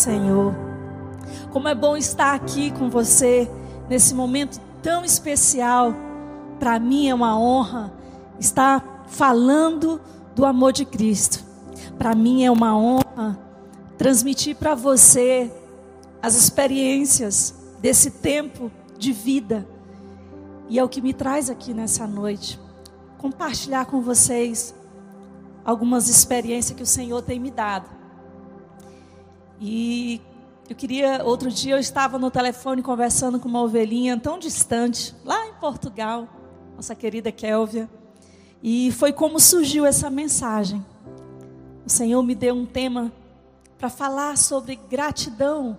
Senhor. Como é bom estar aqui com você nesse momento tão especial. Para mim é uma honra estar falando do amor de Cristo. Para mim é uma honra transmitir para você as experiências desse tempo de vida. E é o que me traz aqui nessa noite. Compartilhar com vocês algumas experiências que o Senhor tem me dado. E eu queria, outro dia eu estava no telefone conversando com uma ovelhinha tão distante, lá em Portugal, nossa querida Kélvia. E foi como surgiu essa mensagem. O Senhor me deu um tema para falar sobre gratidão.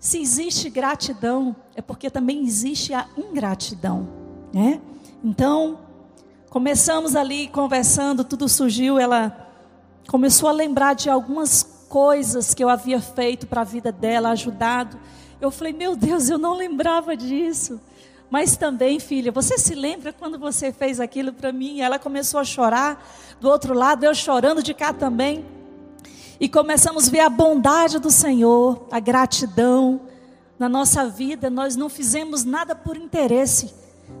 Se existe gratidão, é porque também existe a ingratidão, né? Então, começamos ali conversando, tudo surgiu, ela começou a lembrar de algumas coisas que eu havia feito para a vida dela, ajudado. Eu falei, meu Deus, eu não lembrava disso. Mas também, filha, você se lembra quando você fez aquilo para mim? Ela começou a chorar do outro lado, eu chorando de cá também. E começamos a ver a bondade do Senhor, a gratidão na nossa vida. Nós não fizemos nada por interesse,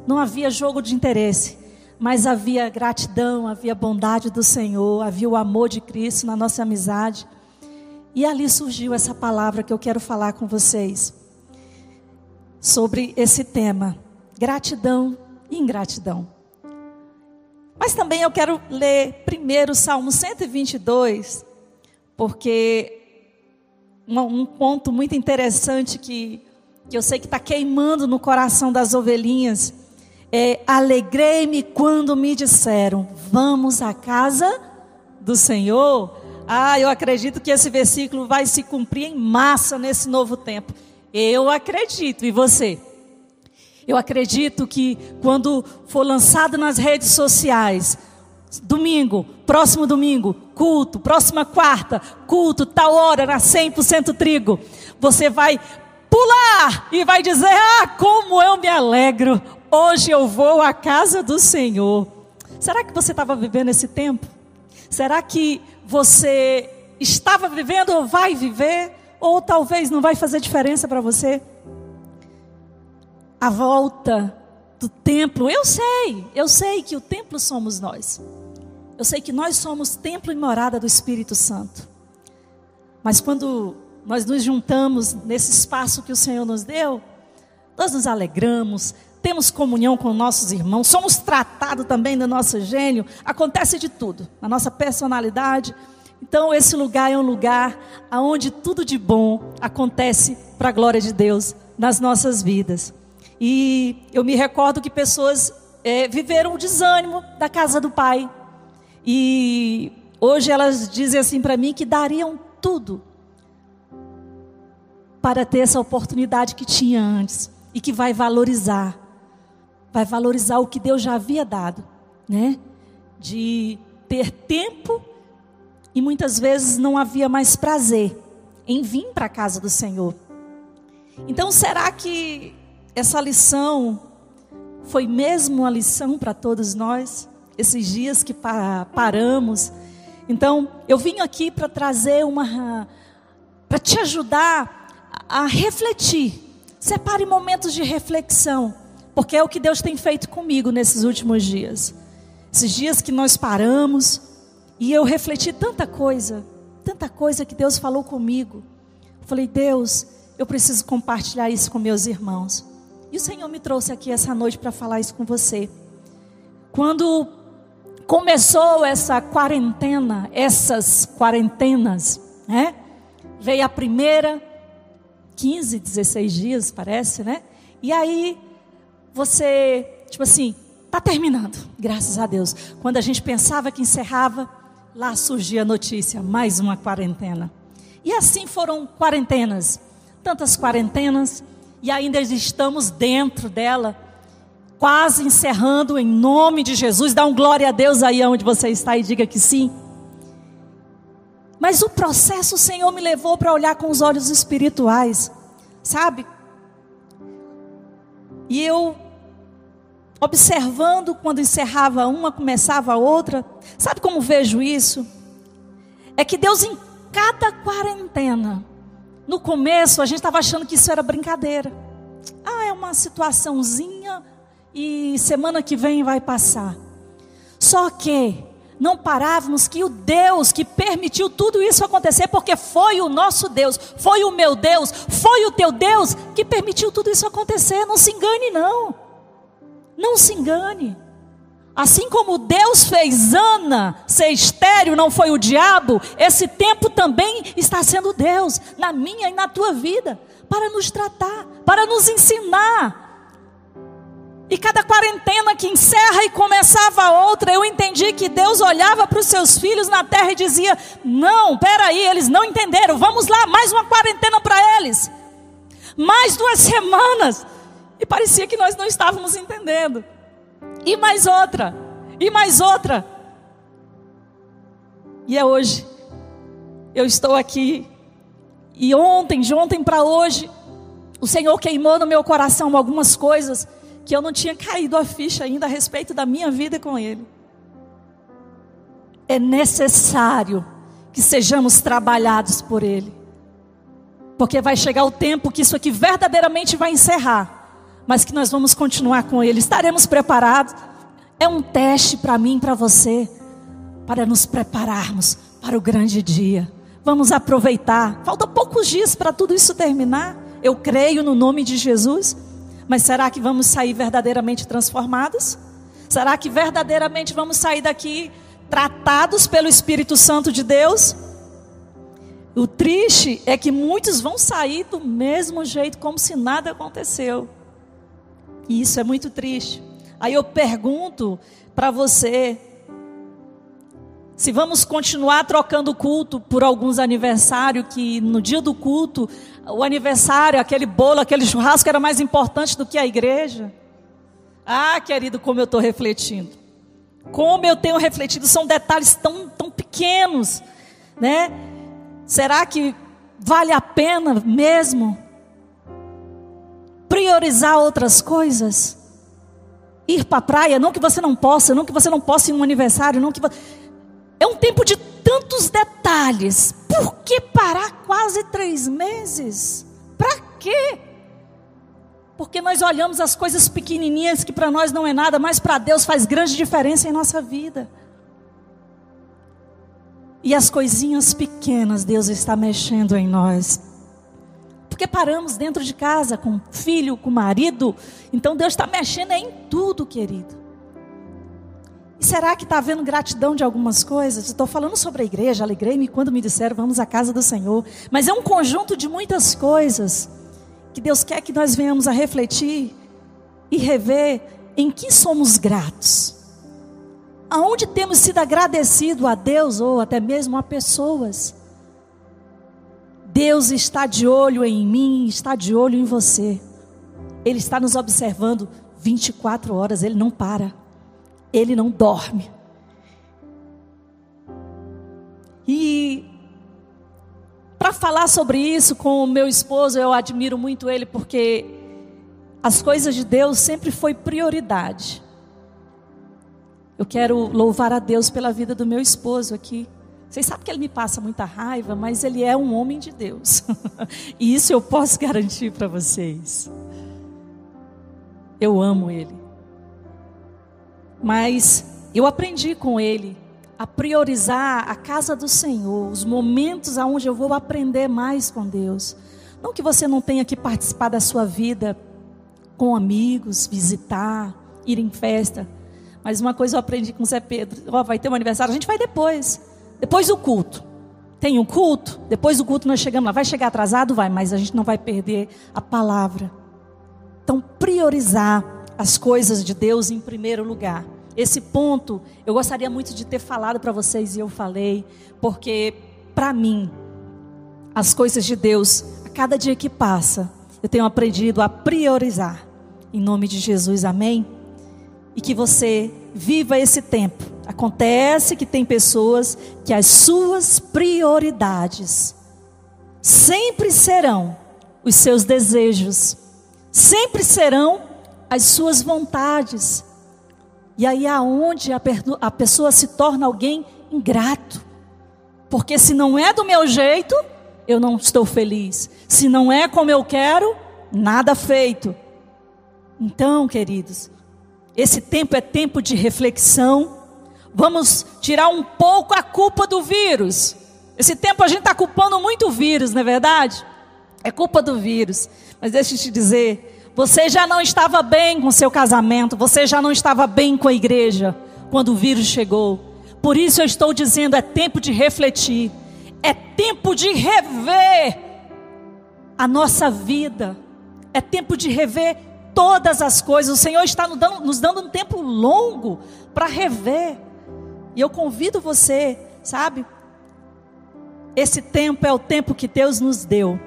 não havia jogo de interesse, mas havia gratidão, havia bondade do Senhor, havia o amor de Cristo na nossa amizade. E ali surgiu essa palavra que eu quero falar com vocês sobre esse tema: gratidão e ingratidão. Mas também eu quero ler primeiro o Salmo 122, porque um, ponto muito interessante que, que eu sei que está queimando no coração das ovelhinhas é: alegrei-me quando me disseram, vamos à casa do Senhor. Ah, eu acredito que esse versículo vai se cumprir em massa nesse novo tempo. Eu acredito, e você? Eu acredito que quando for lançado nas redes sociais, domingo, próximo domingo, culto, próxima quarta, culto, tal hora, na 100% trigo, você vai pular e vai dizer: Ah, como eu me alegro, hoje eu vou à casa do Senhor. Será que você estava vivendo esse tempo? Será que você estava vivendo ou vai viver? Ou talvez não vai fazer diferença para você? A volta do templo, eu sei, eu sei que o templo somos nós. Eu sei que nós somos templo e morada do Espírito Santo. Mas quando nós nos juntamos nesse espaço que o Senhor nos deu, nós nos alegramos, temos comunhão com nossos irmãos, somos tratados também do nosso gênio, acontece de tudo, na nossa personalidade. Então, esse lugar é um lugar onde tudo de bom acontece para a glória de Deus nas nossas vidas. E eu me recordo que pessoas é, viveram o desânimo da casa do pai. E hoje elas dizem assim para mim que dariam tudo para ter essa oportunidade que tinha antes e que vai valorizar vai valorizar o que Deus já havia dado, né? De ter tempo e muitas vezes não havia mais prazer em vir para a casa do Senhor. Então, será que essa lição foi mesmo uma lição para todos nós? Esses dias que paramos. Então, eu vim aqui para trazer uma. para te ajudar a refletir. Separe momentos de reflexão porque é o que Deus tem feito comigo nesses últimos dias. Esses dias que nós paramos e eu refleti tanta coisa, tanta coisa que Deus falou comigo. falei, Deus, eu preciso compartilhar isso com meus irmãos. E o Senhor me trouxe aqui essa noite para falar isso com você. Quando começou essa quarentena, essas quarentenas, né? Veio a primeira, 15, 16 dias, parece, né? E aí você, tipo assim, tá terminando, graças a Deus. Quando a gente pensava que encerrava, lá surgia a notícia, mais uma quarentena. E assim foram quarentenas, tantas quarentenas, e ainda estamos dentro dela, quase encerrando em nome de Jesus. Dá um glória a Deus aí onde você está e diga que sim. Mas o processo o Senhor me levou para olhar com os olhos espirituais, sabe? E eu observando quando encerrava uma, começava a outra. Sabe como vejo isso? É que Deus em cada quarentena, no começo a gente estava achando que isso era brincadeira. Ah, é uma situaçãozinha e semana que vem vai passar. Só que não parávamos que o Deus que permitiu tudo isso acontecer, porque foi o nosso Deus, foi o meu Deus, foi o teu Deus que permitiu tudo isso acontecer. Não se engane, não. Não se engane. Assim como Deus fez Ana ser estéreo, não foi o diabo, esse tempo também está sendo Deus na minha e na tua vida, para nos tratar, para nos ensinar e cada quarentena que encerra e começava outra, eu entendi que Deus olhava para os seus filhos na terra e dizia: Não, peraí, eles não entenderam, vamos lá, mais uma quarentena para eles. Mais duas semanas. E parecia que nós não estávamos entendendo. E mais outra, e mais outra. E é hoje. Eu estou aqui. E ontem, de ontem para hoje, o Senhor queimou no meu coração algumas coisas que eu não tinha caído a ficha ainda a respeito da minha vida com Ele. É necessário que sejamos trabalhados por Ele, porque vai chegar o tempo que isso aqui verdadeiramente vai encerrar, mas que nós vamos continuar com Ele. Estaremos preparados? É um teste para mim para você, para nos prepararmos para o grande dia. Vamos aproveitar. Falta poucos dias para tudo isso terminar. Eu creio no nome de Jesus. Mas será que vamos sair verdadeiramente transformados? Será que verdadeiramente vamos sair daqui tratados pelo Espírito Santo de Deus? O triste é que muitos vão sair do mesmo jeito, como se nada aconteceu. E isso é muito triste. Aí eu pergunto para você: se vamos continuar trocando culto por alguns aniversários, que no dia do culto, o aniversário, aquele bolo, aquele churrasco era mais importante do que a igreja. Ah, querido, como eu estou refletindo. Como eu tenho refletido, são detalhes tão, tão pequenos, né? Será que vale a pena mesmo priorizar outras coisas? Ir para a praia, não que você não possa, não que você não possa ir um aniversário, não que é um tempo de tantos detalhes. Por que parar quase três meses? Para quê? Porque nós olhamos as coisas pequenininhas que para nós não é nada, mas para Deus faz grande diferença em nossa vida. E as coisinhas pequenas Deus está mexendo em nós. Porque paramos dentro de casa com filho, com marido, então Deus está mexendo em tudo, querido. E será que está havendo gratidão de algumas coisas? Estou falando sobre a igreja, alegrei-me quando me disseram vamos à casa do Senhor. Mas é um conjunto de muitas coisas que Deus quer que nós venhamos a refletir e rever em que somos gratos. Aonde temos sido agradecido a Deus ou até mesmo a pessoas. Deus está de olho em mim, está de olho em você. Ele está nos observando 24 horas, ele não para ele não dorme. E para falar sobre isso com o meu esposo, eu admiro muito ele porque as coisas de Deus sempre foi prioridade. Eu quero louvar a Deus pela vida do meu esposo aqui. Vocês sabem que ele me passa muita raiva, mas ele é um homem de Deus. e isso eu posso garantir para vocês. Eu amo ele. Mas eu aprendi com ele a priorizar a casa do Senhor, os momentos aonde eu vou aprender mais com Deus. Não que você não tenha que participar da sua vida com amigos, visitar, ir em festa. Mas uma coisa eu aprendi com o Zé Pedro: ó, oh, vai ter um aniversário, a gente vai depois. Depois do culto. Tem um culto, depois do culto nós chegamos lá. Vai chegar atrasado? Vai, mas a gente não vai perder a palavra. Então, priorizar as coisas de Deus em primeiro lugar. Esse ponto eu gostaria muito de ter falado para vocês e eu falei, porque para mim, as coisas de Deus, a cada dia que passa, eu tenho aprendido a priorizar. Em nome de Jesus, amém? E que você viva esse tempo. Acontece que tem pessoas que as suas prioridades sempre serão os seus desejos, sempre serão as suas vontades, e aí é onde a, a pessoa se torna alguém ingrato. Porque se não é do meu jeito, eu não estou feliz. Se não é como eu quero, nada feito. Então, queridos, esse tempo é tempo de reflexão. Vamos tirar um pouco a culpa do vírus. Esse tempo a gente está culpando muito o vírus, não é verdade? É culpa do vírus. Mas deixa eu te dizer, você já não estava bem com seu casamento, você já não estava bem com a igreja quando o vírus chegou. Por isso eu estou dizendo: é tempo de refletir, é tempo de rever a nossa vida, é tempo de rever todas as coisas. O Senhor está nos dando, nos dando um tempo longo para rever. E eu convido você, sabe? Esse tempo é o tempo que Deus nos deu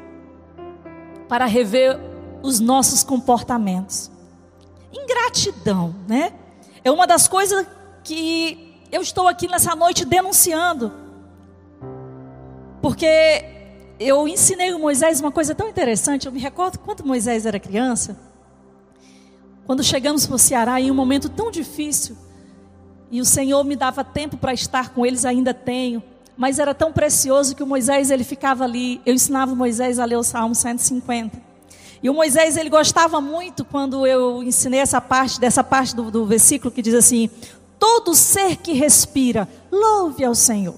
para rever os nossos comportamentos. Ingratidão, né? É uma das coisas que eu estou aqui nessa noite denunciando. Porque eu ensinei o Moisés uma coisa tão interessante. Eu me recordo quando Moisés era criança. Quando chegamos para o Ceará em um momento tão difícil. E o Senhor me dava tempo para estar com eles, ainda tenho. Mas era tão precioso que o Moisés ele ficava ali. Eu ensinava o Moisés a ler o Salmo 150. E o Moisés, ele gostava muito quando eu ensinei essa parte, dessa parte do, do versículo que diz assim: Todo ser que respira, louve ao Senhor.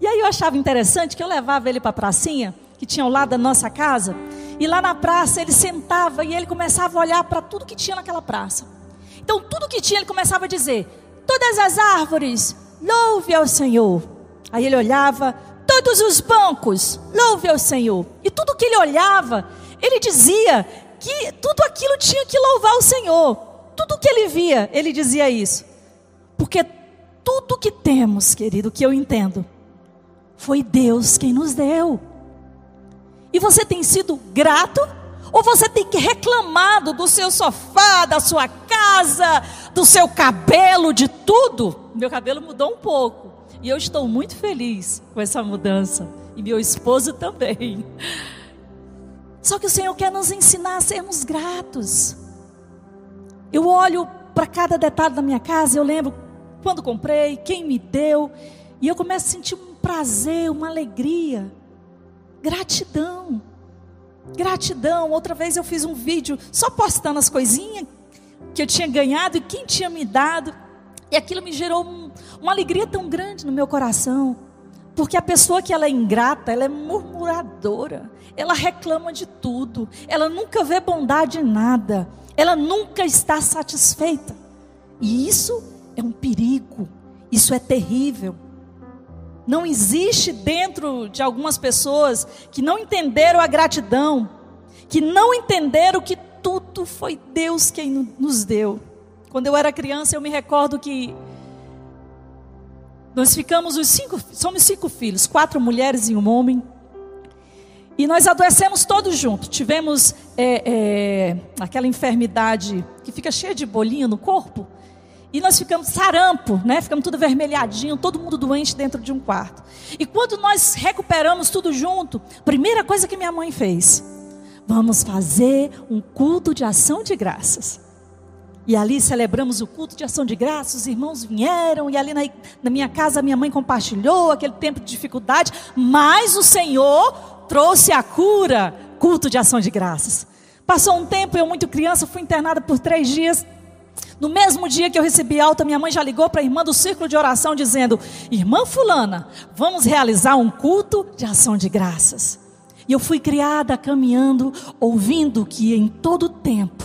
E aí eu achava interessante que eu levava ele para a pracinha, que tinha ao lado da nossa casa, e lá na praça ele sentava e ele começava a olhar para tudo que tinha naquela praça. Então, tudo que tinha, ele começava a dizer: Todas as árvores, louve ao Senhor. Aí ele olhava, todos os bancos, louve ao Senhor. E tudo que ele olhava, ele dizia que tudo aquilo tinha que louvar o Senhor. Tudo que ele via, ele dizia isso. Porque tudo que temos, querido, que eu entendo, foi Deus quem nos deu. E você tem sido grato? Ou você tem que reclamado do seu sofá, da sua casa, do seu cabelo, de tudo? Meu cabelo mudou um pouco. E eu estou muito feliz com essa mudança. E meu esposo também. Só que o Senhor quer nos ensinar a sermos gratos. Eu olho para cada detalhe da minha casa, eu lembro quando comprei, quem me deu, e eu começo a sentir um prazer, uma alegria, gratidão. Gratidão. Outra vez eu fiz um vídeo só postando as coisinhas que eu tinha ganhado e quem tinha me dado. E aquilo me gerou um, uma alegria tão grande no meu coração. Porque a pessoa que ela é ingrata, ela é murmuradora, ela reclama de tudo, ela nunca vê bondade em nada, ela nunca está satisfeita. E isso é um perigo, isso é terrível. Não existe dentro de algumas pessoas que não entenderam a gratidão, que não entenderam que tudo foi Deus quem nos deu. Quando eu era criança, eu me recordo que nós ficamos os cinco, somos cinco filhos, quatro mulheres e um homem. E nós adoecemos todos juntos. Tivemos é, é, aquela enfermidade que fica cheia de bolinha no corpo. E nós ficamos sarampo, né? Ficamos tudo vermelhadinho, todo mundo doente dentro de um quarto. E quando nós recuperamos tudo junto, primeira coisa que minha mãe fez: vamos fazer um culto de ação de graças. E ali celebramos o culto de ação de graças, os irmãos vieram, e ali na, na minha casa minha mãe compartilhou aquele tempo de dificuldade, mas o Senhor trouxe a cura, culto de ação de graças. Passou um tempo, eu muito criança, fui internada por três dias. No mesmo dia que eu recebi alta, minha mãe já ligou para a irmã do círculo de oração, dizendo: Irmã Fulana, vamos realizar um culto de ação de graças. E eu fui criada caminhando, ouvindo que em todo tempo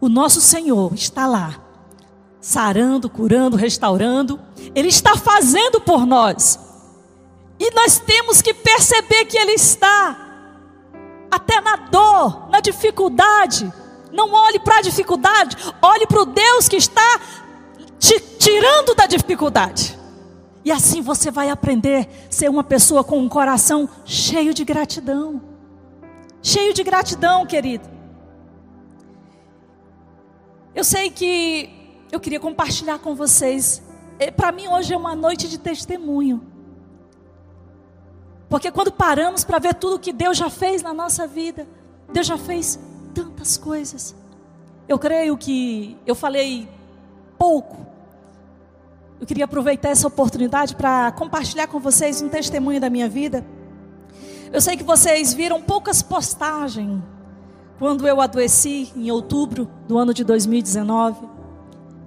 o nosso Senhor está lá, sarando, curando, restaurando. Ele está fazendo por nós. E nós temos que perceber que Ele está, até na dor, na dificuldade. Não olhe para a dificuldade, olhe para o Deus que está te tirando da dificuldade. E assim você vai aprender a ser uma pessoa com um coração cheio de gratidão. Cheio de gratidão, querido. Eu sei que eu queria compartilhar com vocês. É, para mim hoje é uma noite de testemunho. Porque quando paramos para ver tudo que Deus já fez na nossa vida, Deus já fez tantas coisas. Eu creio que eu falei pouco eu queria aproveitar essa oportunidade para compartilhar com vocês um testemunho da minha vida. Eu sei que vocês viram poucas postagens quando eu adoeci em outubro do ano de 2019,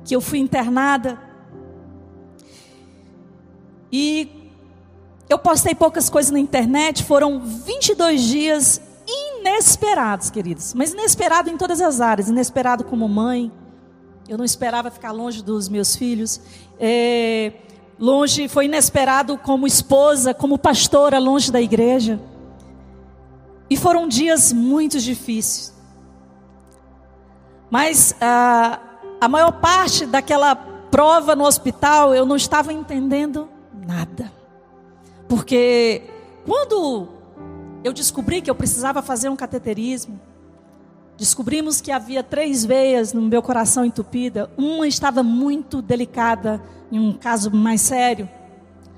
que eu fui internada. E eu postei poucas coisas na internet, foram 22 dias inesperados, queridos, mas inesperado em todas as áreas, inesperado como mãe, eu não esperava ficar longe dos meus filhos. É, longe, foi inesperado como esposa, como pastora, longe da igreja. E foram dias muito difíceis. Mas a, a maior parte daquela prova no hospital eu não estava entendendo nada. Porque quando eu descobri que eu precisava fazer um cateterismo, Descobrimos que havia três veias no meu coração entupida. Uma estava muito delicada, em um caso mais sério.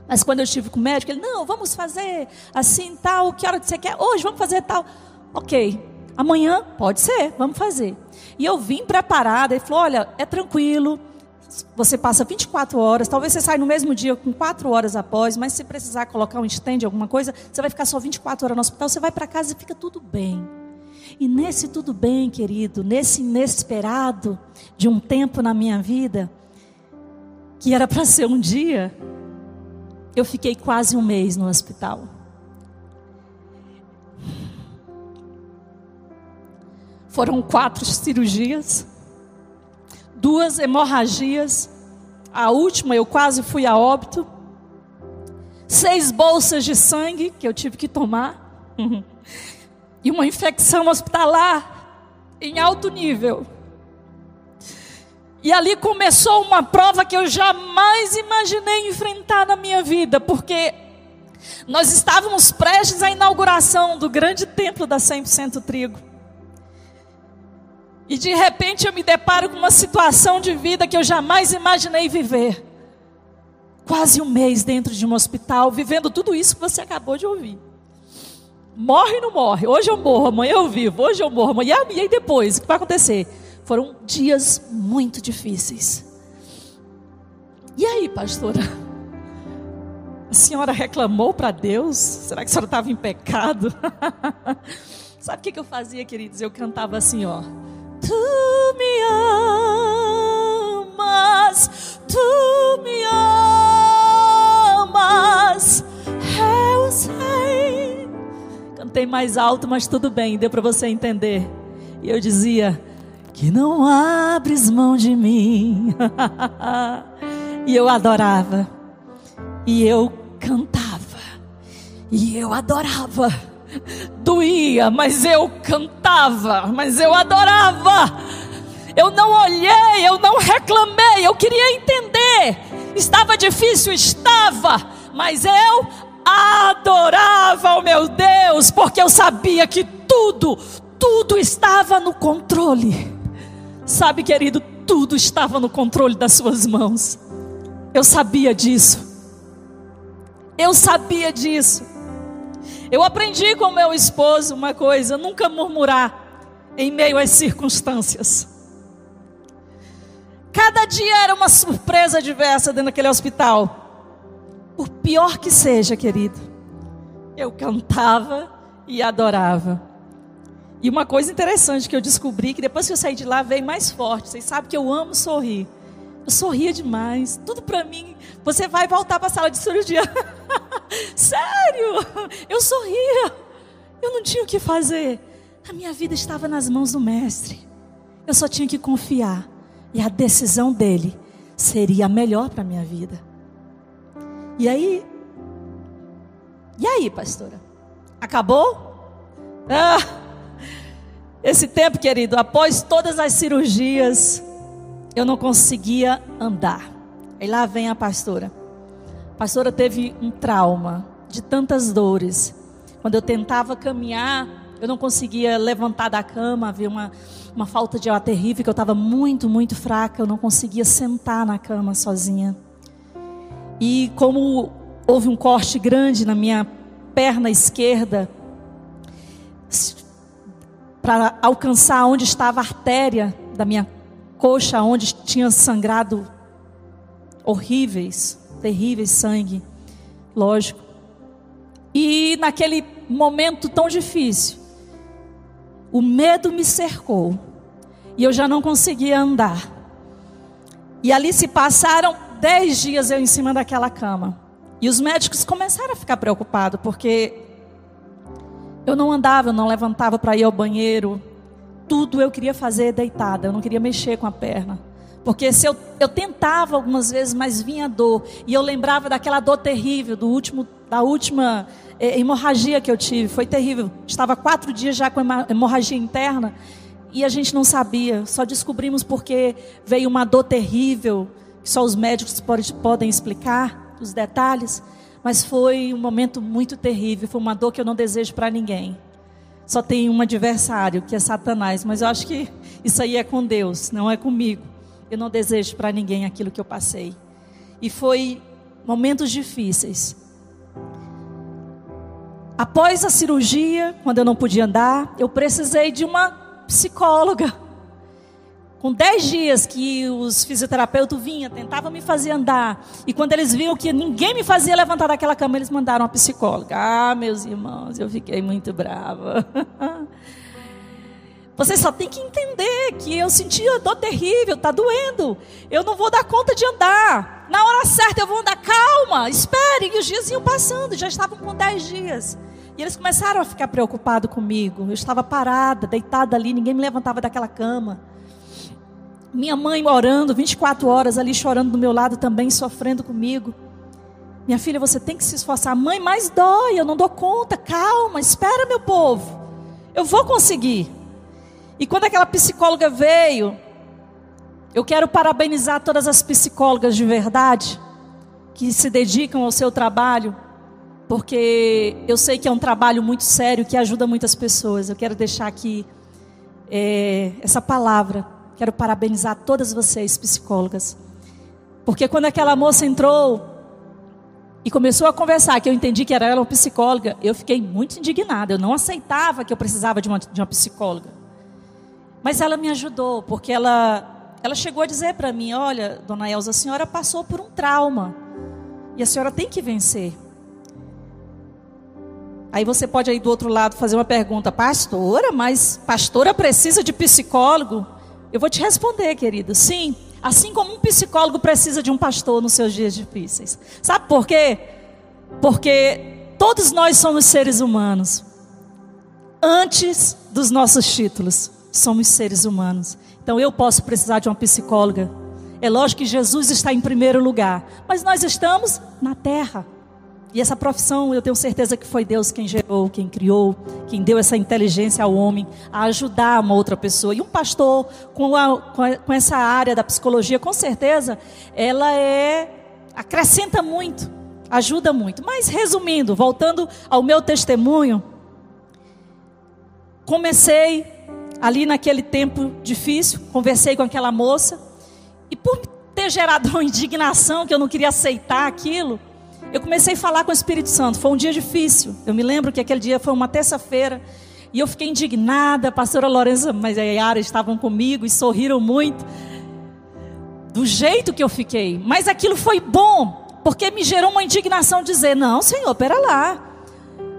Mas quando eu estive com o médico, ele, não, vamos fazer assim, tal, que hora que você quer? Hoje, vamos fazer tal. Ok, amanhã, pode ser, vamos fazer. E eu vim preparada, ele falou, olha, é tranquilo, você passa 24 horas, talvez você saia no mesmo dia com 4 horas após, mas se precisar colocar um stand, alguma coisa, você vai ficar só 24 horas no hospital, você vai para casa e fica tudo bem. E nesse tudo bem, querido, nesse inesperado de um tempo na minha vida, que era para ser um dia, eu fiquei quase um mês no hospital. Foram quatro cirurgias, duas hemorragias, a última eu quase fui a óbito, seis bolsas de sangue que eu tive que tomar. e uma infecção hospitalar em alto nível. E ali começou uma prova que eu jamais imaginei enfrentar na minha vida, porque nós estávamos prestes à inauguração do grande templo da 100% Trigo. E de repente eu me deparo com uma situação de vida que eu jamais imaginei viver. Quase um mês dentro de um hospital, vivendo tudo isso que você acabou de ouvir morre ou não morre? Hoje eu morro, amanhã eu vivo, hoje eu morro, amanhã e aí depois, o que vai acontecer? Foram dias muito difíceis. E aí, pastora? A senhora reclamou para Deus? Será que a senhora estava em pecado? Sabe o que, eu fazia, queridos? Eu cantava assim, ó. Tu me amas, tu me amas, eu sei Cantei mais alto, mas tudo bem, deu para você entender. E eu dizia: Que não abres mão de mim. e eu adorava. E eu cantava. E eu adorava. Doía, mas eu cantava, mas eu adorava. Eu não olhei, eu não reclamei, eu queria entender. Estava difícil, estava, mas eu adorava o meu Deus, porque eu sabia que tudo, tudo estava no controle. Sabe, querido, tudo estava no controle das suas mãos. Eu sabia disso. Eu sabia disso. Eu aprendi com meu esposo uma coisa: nunca murmurar em meio às circunstâncias. Cada dia era uma surpresa diversa dentro daquele hospital por pior que seja, querido, eu cantava e adorava. E uma coisa interessante que eu descobri, que depois que eu saí de lá, veio mais forte. Vocês sabem que eu amo sorrir. Eu sorria demais. Tudo para mim. Você vai voltar para a sala de cirurgia. Sério? Eu sorria. Eu não tinha o que fazer. A minha vida estava nas mãos do Mestre. Eu só tinha que confiar. E a decisão dele seria a melhor para minha vida. E aí? E aí, pastora? Acabou? Ah, esse tempo, querido, após todas as cirurgias, eu não conseguia andar. Aí lá vem a pastora. A pastora teve um trauma de tantas dores. Quando eu tentava caminhar, eu não conseguia levantar da cama, havia uma, uma falta de ar terrível, que eu estava muito, muito fraca, eu não conseguia sentar na cama sozinha. E como houve um corte grande na minha perna esquerda, para alcançar onde estava a artéria da minha coxa, onde tinha sangrado horríveis, terríveis sangue, lógico. E naquele momento tão difícil, o medo me cercou e eu já não conseguia andar. E ali se passaram dez dias eu em cima daquela cama. E os médicos começaram a ficar preocupados, porque eu não andava, eu não levantava para ir ao banheiro. Tudo eu queria fazer deitada, eu não queria mexer com a perna. Porque se eu, eu tentava algumas vezes, mas vinha dor. E eu lembrava daquela dor terrível, do último, da última é, hemorragia que eu tive. Foi terrível. Estava quatro dias já com hemorragia interna. E a gente não sabia. Só descobrimos porque veio uma dor terrível. Que só os médicos pode, podem explicar os detalhes. Mas foi um momento muito terrível. Foi uma dor que eu não desejo para ninguém. Só tem um adversário, que é Satanás. Mas eu acho que isso aí é com Deus, não é comigo. Eu não desejo para ninguém aquilo que eu passei. E foi momentos difíceis. Após a cirurgia, quando eu não podia andar, eu precisei de uma psicóloga. Com dez dias que os fisioterapeutas vinham, tentavam me fazer andar. E quando eles viram que ninguém me fazia levantar daquela cama, eles mandaram uma psicóloga. Ah, meus irmãos, eu fiquei muito brava. Você só tem que entender que eu senti a dor terrível, está doendo. Eu não vou dar conta de andar. Na hora certa eu vou andar, calma, espere. E os dias iam passando, já estavam com 10 dias. E eles começaram a ficar preocupados comigo. Eu estava parada, deitada ali, ninguém me levantava daquela cama. Minha mãe orando 24 horas ali, chorando do meu lado também, sofrendo comigo. Minha filha, você tem que se esforçar. Mãe, mais dói, eu não dou conta. Calma, espera, meu povo. Eu vou conseguir. E quando aquela psicóloga veio, eu quero parabenizar todas as psicólogas de verdade que se dedicam ao seu trabalho, porque eu sei que é um trabalho muito sério que ajuda muitas pessoas. Eu quero deixar aqui é, essa palavra. Quero parabenizar todas vocês, psicólogas, porque quando aquela moça entrou e começou a conversar, que eu entendi que era ela uma psicóloga, eu fiquei muito indignada. Eu não aceitava que eu precisava de uma, de uma psicóloga. Mas ela me ajudou, porque ela, ela chegou a dizer para mim: Olha, dona Elza, a senhora passou por um trauma. E a senhora tem que vencer. Aí você pode aí do outro lado fazer uma pergunta, pastora, mas pastora precisa de psicólogo? Eu vou te responder, querido, sim. Assim como um psicólogo precisa de um pastor nos seus dias difíceis. Sabe por quê? Porque todos nós somos seres humanos. Antes dos nossos títulos somos seres humanos. Então eu posso precisar de uma psicóloga. É lógico que Jesus está em primeiro lugar, mas nós estamos na terra. E essa profissão, eu tenho certeza que foi Deus quem gerou, quem criou, quem deu essa inteligência ao homem a ajudar uma outra pessoa. E um pastor com, a, com, a, com essa área da psicologia, com certeza, ela é acrescenta muito, ajuda muito. Mas resumindo, voltando ao meu testemunho, comecei ali naquele tempo difícil, conversei com aquela moça, e por ter gerado uma indignação que eu não queria aceitar aquilo, eu comecei a falar com o Espírito Santo. Foi um dia difícil. Eu me lembro que aquele dia foi uma terça-feira e eu fiquei indignada. A pastora Lorenza mas a Yara estavam comigo e sorriram muito do jeito que eu fiquei. Mas aquilo foi bom, porque me gerou uma indignação dizer: "Não, Senhor, pera lá.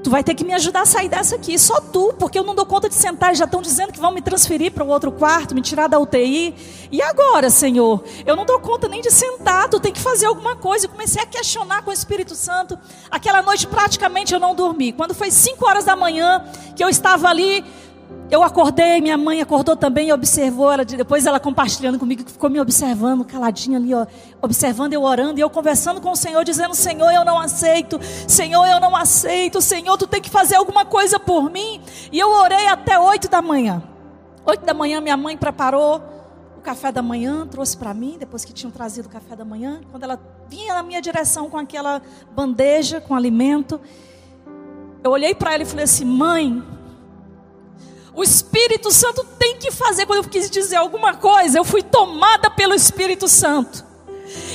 Tu vai ter que me ajudar a sair dessa aqui, só tu, porque eu não dou conta de sentar. Já estão dizendo que vão me transferir para o outro quarto, me tirar da UTI. E agora, Senhor? Eu não dou conta nem de sentar, tu tem que fazer alguma coisa. Eu comecei a questionar com o Espírito Santo. Aquela noite praticamente eu não dormi. Quando foi 5 horas da manhã que eu estava ali eu acordei, minha mãe acordou também e observou ela. Depois ela compartilhando comigo, ficou me observando, caladinha ali, ó, observando eu orando e eu conversando com o Senhor, dizendo: Senhor, eu não aceito, Senhor, eu não aceito, Senhor, tu tem que fazer alguma coisa por mim. E eu orei até oito da manhã. Oito da manhã, minha mãe preparou o café da manhã, trouxe para mim, depois que tinham trazido o café da manhã. Quando ela vinha na minha direção com aquela bandeja com alimento, eu olhei para ela e falei assim: Mãe, o Espírito Santo tem que fazer. Quando eu quis dizer alguma coisa, eu fui tomada pelo Espírito Santo.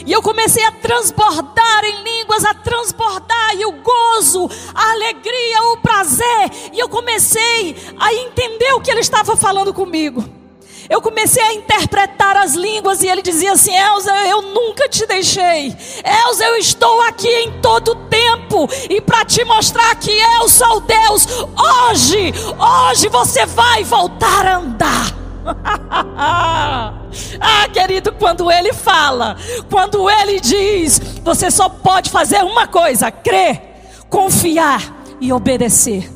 E eu comecei a transbordar em línguas, a transbordar, e o gozo, a alegria, o prazer. E eu comecei a entender o que ele estava falando comigo. Eu comecei a interpretar as línguas e ele dizia assim: Elza, eu nunca te deixei. Elza, eu estou aqui em todo tempo e para te mostrar que eu sou Deus. Hoje, hoje você vai voltar a andar. ah, querido, quando ele fala, quando ele diz, você só pode fazer uma coisa: crer, confiar e obedecer.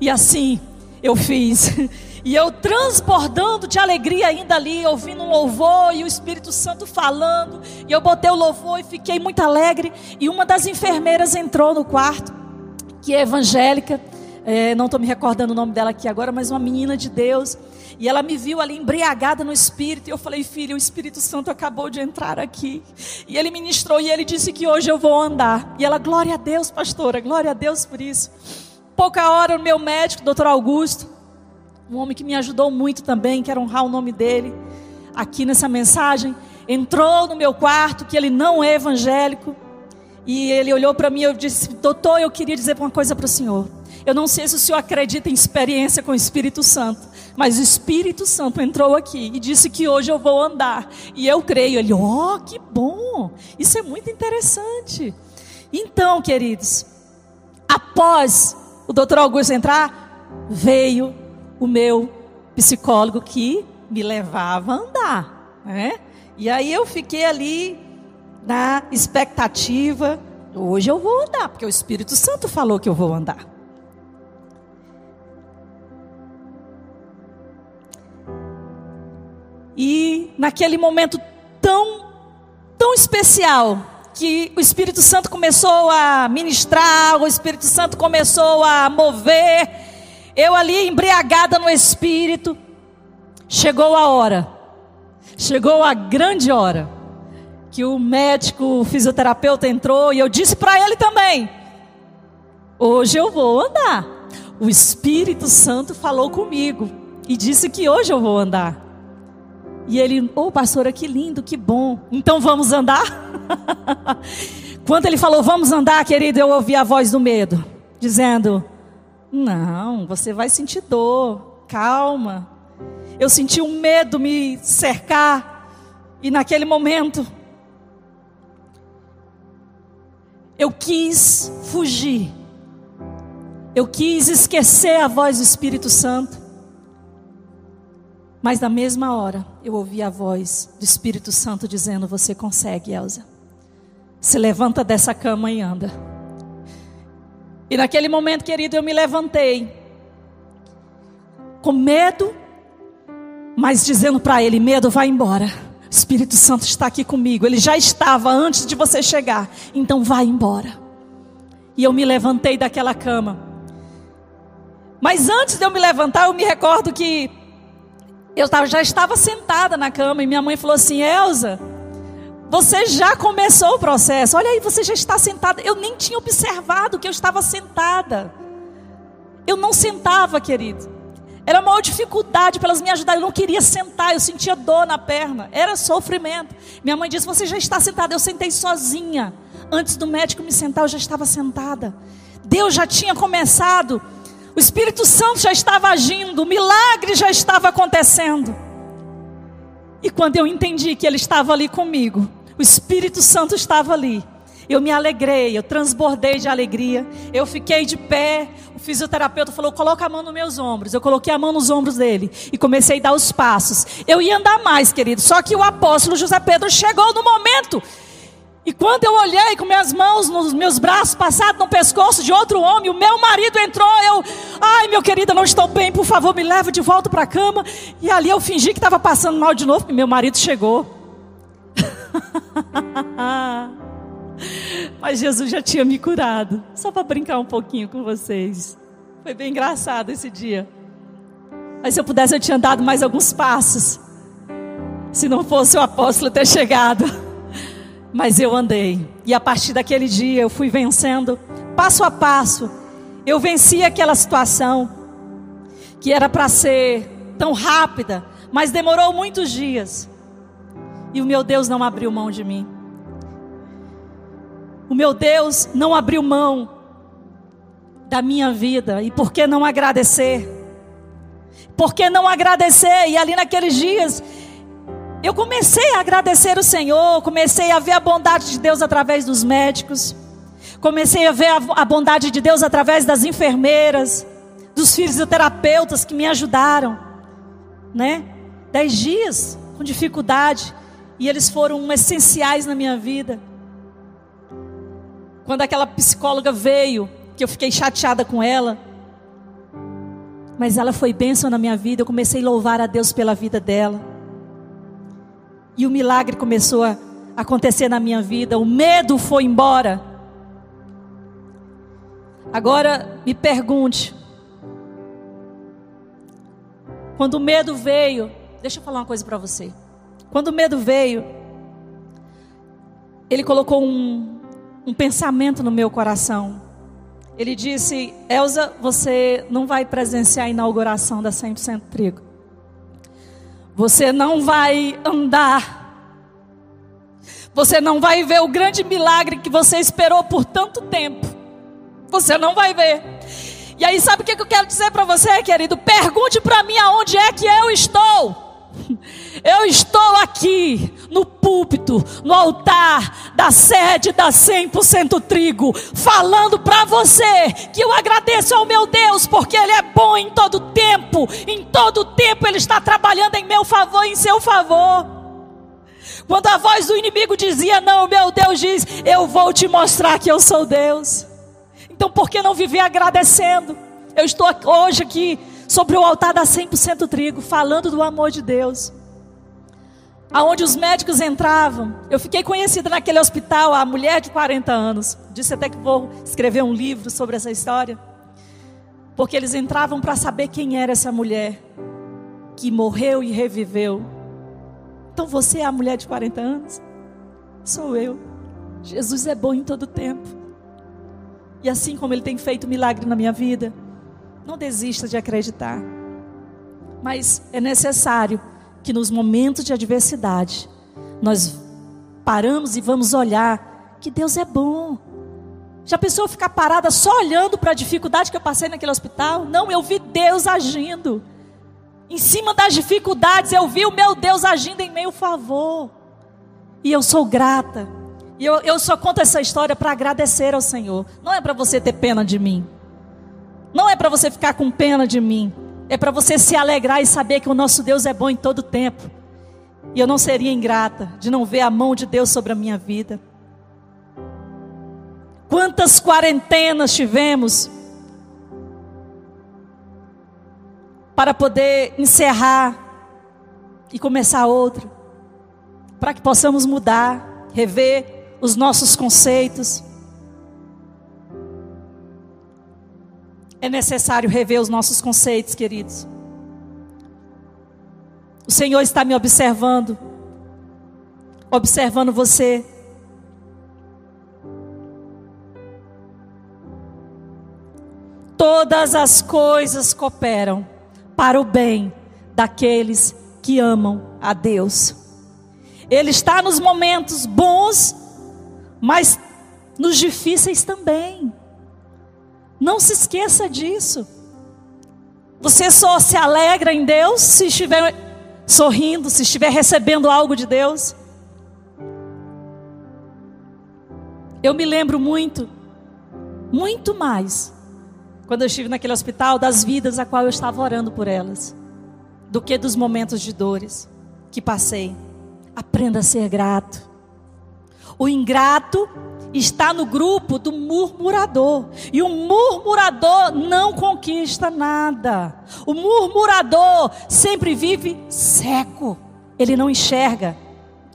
E assim eu fiz. E eu transbordando de alegria ainda ali, ouvindo um louvor e o Espírito Santo falando. E eu botei o louvor e fiquei muito alegre. E uma das enfermeiras entrou no quarto, que é evangélica. É, não estou me recordando o nome dela aqui agora, mas uma menina de Deus. E ela me viu ali embriagada no Espírito. E eu falei, filha, o Espírito Santo acabou de entrar aqui. E ele ministrou e ele disse que hoje eu vou andar. E ela, glória a Deus, pastora, glória a Deus por isso. Pouca hora, o meu médico, doutor Augusto, um homem que me ajudou muito também, quero honrar o nome dele aqui nessa mensagem, entrou no meu quarto, que ele não é evangélico, e ele olhou para mim e eu disse: Doutor, eu queria dizer uma coisa para o senhor. Eu não sei se o senhor acredita em experiência com o Espírito Santo, mas o Espírito Santo entrou aqui e disse que hoje eu vou andar. E eu creio. Ele, oh, que bom! Isso é muito interessante. Então, queridos, após o doutor Augusto entrar, veio o meu psicólogo que me levava a andar, né? E aí eu fiquei ali na expectativa, hoje eu vou andar, porque o Espírito Santo falou que eu vou andar. E naquele momento tão tão especial que o Espírito Santo começou a ministrar, o Espírito Santo começou a mover eu ali embriagada no espírito. Chegou a hora. Chegou a grande hora que o médico, o fisioterapeuta entrou e eu disse para ele também: Hoje eu vou andar. O Espírito Santo falou comigo e disse que hoje eu vou andar. E ele, ô oh, pastora, que lindo, que bom. Então vamos andar? Quando ele falou vamos andar, querido, eu ouvi a voz do medo, dizendo: não, você vai sentir dor, calma. Eu senti um medo me cercar, e naquele momento, eu quis fugir, eu quis esquecer a voz do Espírito Santo, mas na mesma hora, eu ouvi a voz do Espírito Santo dizendo: Você consegue, Elza. Se levanta dessa cama e anda. E naquele momento, querido, eu me levantei com medo, mas dizendo para ele: medo, vai embora. O Espírito Santo está aqui comigo. Ele já estava antes de você chegar. Então vai embora. E eu me levantei daquela cama. Mas antes de eu me levantar, eu me recordo que eu já estava sentada na cama e minha mãe falou assim: Elza, você já começou o processo. Olha aí, você já está sentada. Eu nem tinha observado que eu estava sentada. Eu não sentava, querido. Era uma dificuldade para elas me ajudarem. Eu não queria sentar, eu sentia dor na perna. Era sofrimento. Minha mãe disse: Você já está sentada. Eu sentei sozinha. Antes do médico me sentar, eu já estava sentada. Deus já tinha começado. O Espírito Santo já estava agindo. O milagre já estava acontecendo. E quando eu entendi que Ele estava ali comigo, o Espírito Santo estava ali. Eu me alegrei, eu transbordei de alegria. Eu fiquei de pé. O fisioterapeuta falou: coloca a mão nos meus ombros. Eu coloquei a mão nos ombros dele e comecei a dar os passos. Eu ia andar mais, querido. Só que o apóstolo José Pedro chegou no momento. E quando eu olhei com minhas mãos nos meus braços passados no pescoço de outro homem, o meu marido entrou. Eu, ai meu querido, não estou bem, por favor, me leve de volta para a cama. E ali eu fingi que estava passando mal de novo, porque meu marido chegou. Mas Jesus já tinha me curado. Só para brincar um pouquinho com vocês. Foi bem engraçado esse dia. Mas se eu pudesse, eu tinha dado mais alguns passos. Se não fosse o apóstolo ter chegado. Mas eu andei. E a partir daquele dia eu fui vencendo, passo a passo. Eu venci aquela situação que era para ser tão rápida, mas demorou muitos dias. E o meu Deus não abriu mão de mim. O meu Deus não abriu mão da minha vida. E por que não agradecer? Por que não agradecer? E ali naqueles dias, eu comecei a agradecer o Senhor, comecei a ver a bondade de Deus através dos médicos, comecei a ver a, bondade de Deus através das enfermeiras, dos fisioterapeutas que me ajudaram, né? Dez dias com dificuldade, e eles foram essenciais na minha vida. Quando aquela psicóloga veio, que eu fiquei chateada com ela, mas ela foi bênção na minha vida, eu comecei a louvar a Deus pela vida dela. E o milagre começou a acontecer na minha vida, o medo foi embora. Agora me pergunte, quando o medo veio, deixa eu falar uma coisa para você. Quando o medo veio, ele colocou um, um pensamento no meu coração. Ele disse: Elza, você não vai presenciar a inauguração da 100% Trigo. Você não vai andar. Você não vai ver o grande milagre que você esperou por tanto tempo. Você não vai ver. E aí, sabe o que eu quero dizer para você, querido? Pergunte para mim aonde é que eu estou. Eu estou aqui no púlpito, no altar da sede da 100% trigo, falando para você que eu agradeço ao meu Deus, porque Ele é bom em todo tempo, em todo tempo Ele está trabalhando em meu favor, em seu favor. Quando a voz do inimigo dizia não, meu Deus diz: Eu vou te mostrar que eu sou Deus. Então por que não viver agradecendo? Eu estou hoje aqui sobre o altar da 100% trigo, falando do amor de Deus. Aonde os médicos entravam, eu fiquei conhecida naquele hospital, a mulher de 40 anos. Disse até que vou escrever um livro sobre essa história. Porque eles entravam para saber quem era essa mulher que morreu e reviveu. Então você é a mulher de 40 anos? Sou eu. Jesus é bom em todo tempo. E assim como ele tem feito milagre na minha vida, não desista de acreditar. Mas é necessário que nos momentos de adversidade nós paramos e vamos olhar que Deus é bom. Já pensou ficar parada só olhando para a dificuldade que eu passei naquele hospital? Não, eu vi Deus agindo. Em cima das dificuldades, eu vi o meu Deus agindo em meu favor. E eu sou grata. E eu, eu só conto essa história para agradecer ao Senhor. Não é para você ter pena de mim. Não é para você ficar com pena de mim. É para você se alegrar e saber que o nosso Deus é bom em todo tempo. E eu não seria ingrata de não ver a mão de Deus sobre a minha vida. Quantas quarentenas tivemos para poder encerrar e começar outra, para que possamos mudar, rever os nossos conceitos. É necessário rever os nossos conceitos, queridos. O Senhor está me observando, observando você. Todas as coisas cooperam para o bem daqueles que amam a Deus. Ele está nos momentos bons, mas nos difíceis também. Não se esqueça disso. Você só se alegra em Deus se estiver sorrindo, se estiver recebendo algo de Deus. Eu me lembro muito, muito mais, quando eu estive naquele hospital, das vidas a qual eu estava orando por elas, do que dos momentos de dores que passei. Aprenda a ser grato. O ingrato está no grupo do murmurador. E o murmurador não conquista nada. O murmurador sempre vive cego. Ele não enxerga.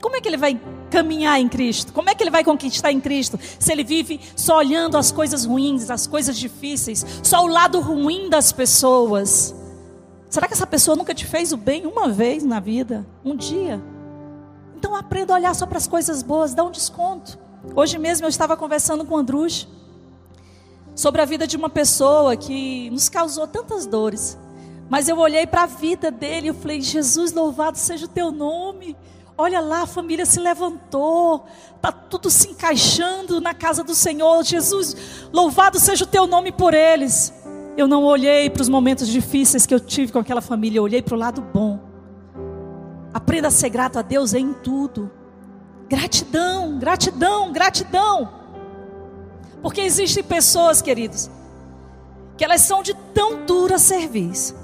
Como é que ele vai caminhar em Cristo? Como é que ele vai conquistar em Cristo? Se ele vive só olhando as coisas ruins, as coisas difíceis, só o lado ruim das pessoas. Será que essa pessoa nunca te fez o bem uma vez na vida? Um dia? Então aprenda a olhar só para as coisas boas, dá um desconto. Hoje mesmo eu estava conversando com o Andrus sobre a vida de uma pessoa que nos causou tantas dores. Mas eu olhei para a vida dele e falei: Jesus, louvado seja o teu nome. Olha lá, a família se levantou, está tudo se encaixando na casa do Senhor. Jesus, louvado seja o teu nome por eles. Eu não olhei para os momentos difíceis que eu tive com aquela família, eu olhei para o lado bom. Aprenda a ser grato a Deus em tudo. Gratidão, gratidão, gratidão. Porque existem pessoas, queridos, que elas são de tão dura serviço,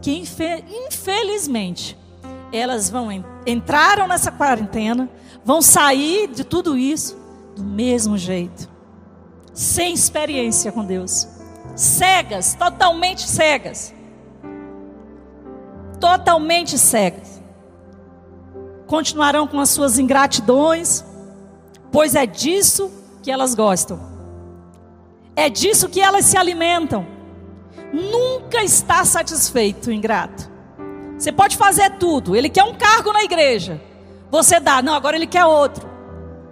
que infelizmente elas vão entraram nessa quarentena, vão sair de tudo isso do mesmo jeito, sem experiência com Deus, cegas, totalmente cegas, totalmente cegas continuarão com as suas ingratidões, pois é disso que elas gostam, é disso que elas se alimentam. Nunca está satisfeito o ingrato. Você pode fazer tudo, ele quer um cargo na igreja, você dá, não, agora ele quer outro.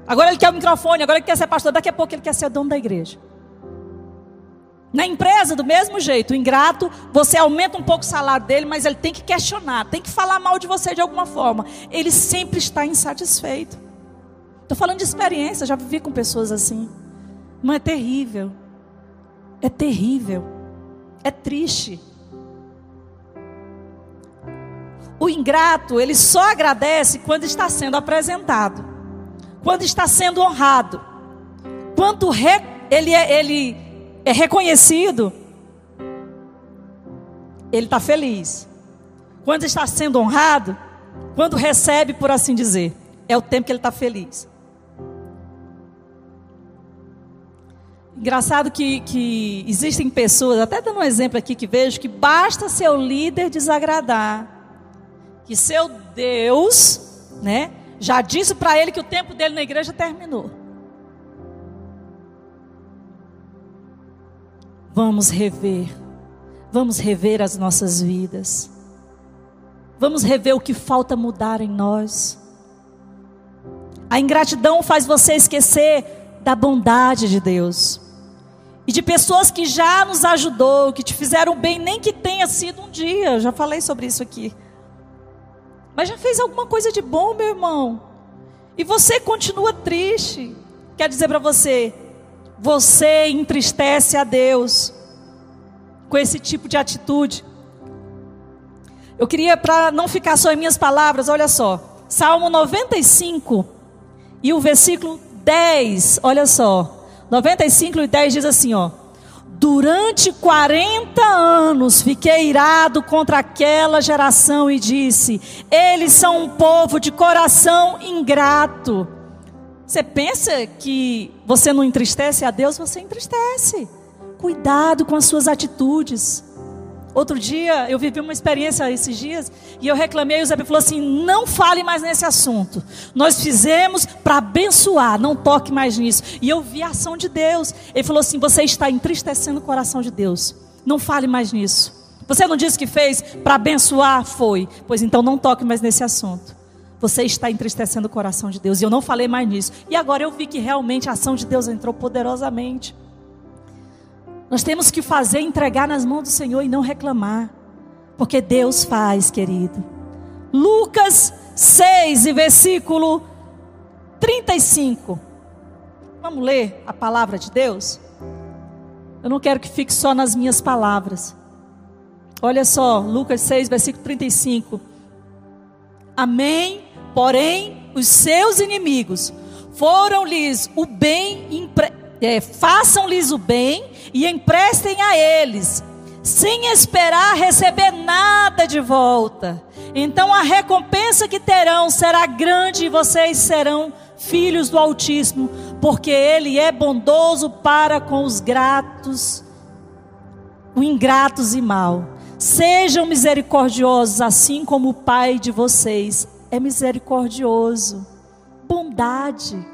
Agora ele quer o microfone, agora ele quer ser pastor, daqui a pouco ele quer ser dono da igreja. Na empresa, do mesmo jeito, o ingrato, você aumenta um pouco o salário dele, mas ele tem que questionar, tem que falar mal de você de alguma forma. Ele sempre está insatisfeito. Estou falando de experiência, já vivi com pessoas assim. Não é terrível. É terrível. É triste. O ingrato, ele só agradece quando está sendo apresentado, quando está sendo honrado, quando ele, é, ele é reconhecido, ele está feliz. Quando está sendo honrado, quando recebe, por assim dizer, é o tempo que ele está feliz. Engraçado que, que existem pessoas, até dando um exemplo aqui que vejo, que basta seu líder desagradar, que seu Deus, né, já disse para ele que o tempo dele na igreja terminou. Vamos rever, vamos rever as nossas vidas, vamos rever o que falta mudar em nós. A ingratidão faz você esquecer da bondade de Deus e de pessoas que já nos ajudou, que te fizeram bem, nem que tenha sido um dia. Eu já falei sobre isso aqui. Mas já fez alguma coisa de bom, meu irmão. E você continua triste. Quer dizer para você, você entristece a Deus com esse tipo de atitude. Eu queria, para não ficar só em minhas palavras, olha só. Salmo 95 e o versículo 10, olha só. 95 e 10 diz assim, ó. Durante 40 anos fiquei irado contra aquela geração e disse: Eles são um povo de coração ingrato você pensa que você não entristece a Deus? Você entristece. Cuidado com as suas atitudes. Outro dia, eu vivi uma experiência esses dias e eu reclamei. E o Zé falou assim: não fale mais nesse assunto. Nós fizemos para abençoar, não toque mais nisso. E eu vi a ação de Deus. Ele falou assim: você está entristecendo o coração de Deus. Não fale mais nisso. Você não disse que fez para abençoar? Foi. Pois então não toque mais nesse assunto. Você está entristecendo o coração de Deus. E eu não falei mais nisso. E agora eu vi que realmente a ação de Deus entrou poderosamente. Nós temos que fazer, entregar nas mãos do Senhor e não reclamar. Porque Deus faz, querido. Lucas 6, e versículo 35. Vamos ler a palavra de Deus? Eu não quero que fique só nas minhas palavras. Olha só, Lucas 6, versículo 35. Amém Porém, os seus inimigos foram-lhes o bem, é, façam-lhes o bem e emprestem a eles, sem esperar receber nada de volta. Então a recompensa que terão será grande e vocês serão filhos do Altíssimo, porque Ele é bondoso para com os gratos, os ingratos e mal. Sejam misericordiosos, assim como o Pai de vocês é misericordioso. Bondade.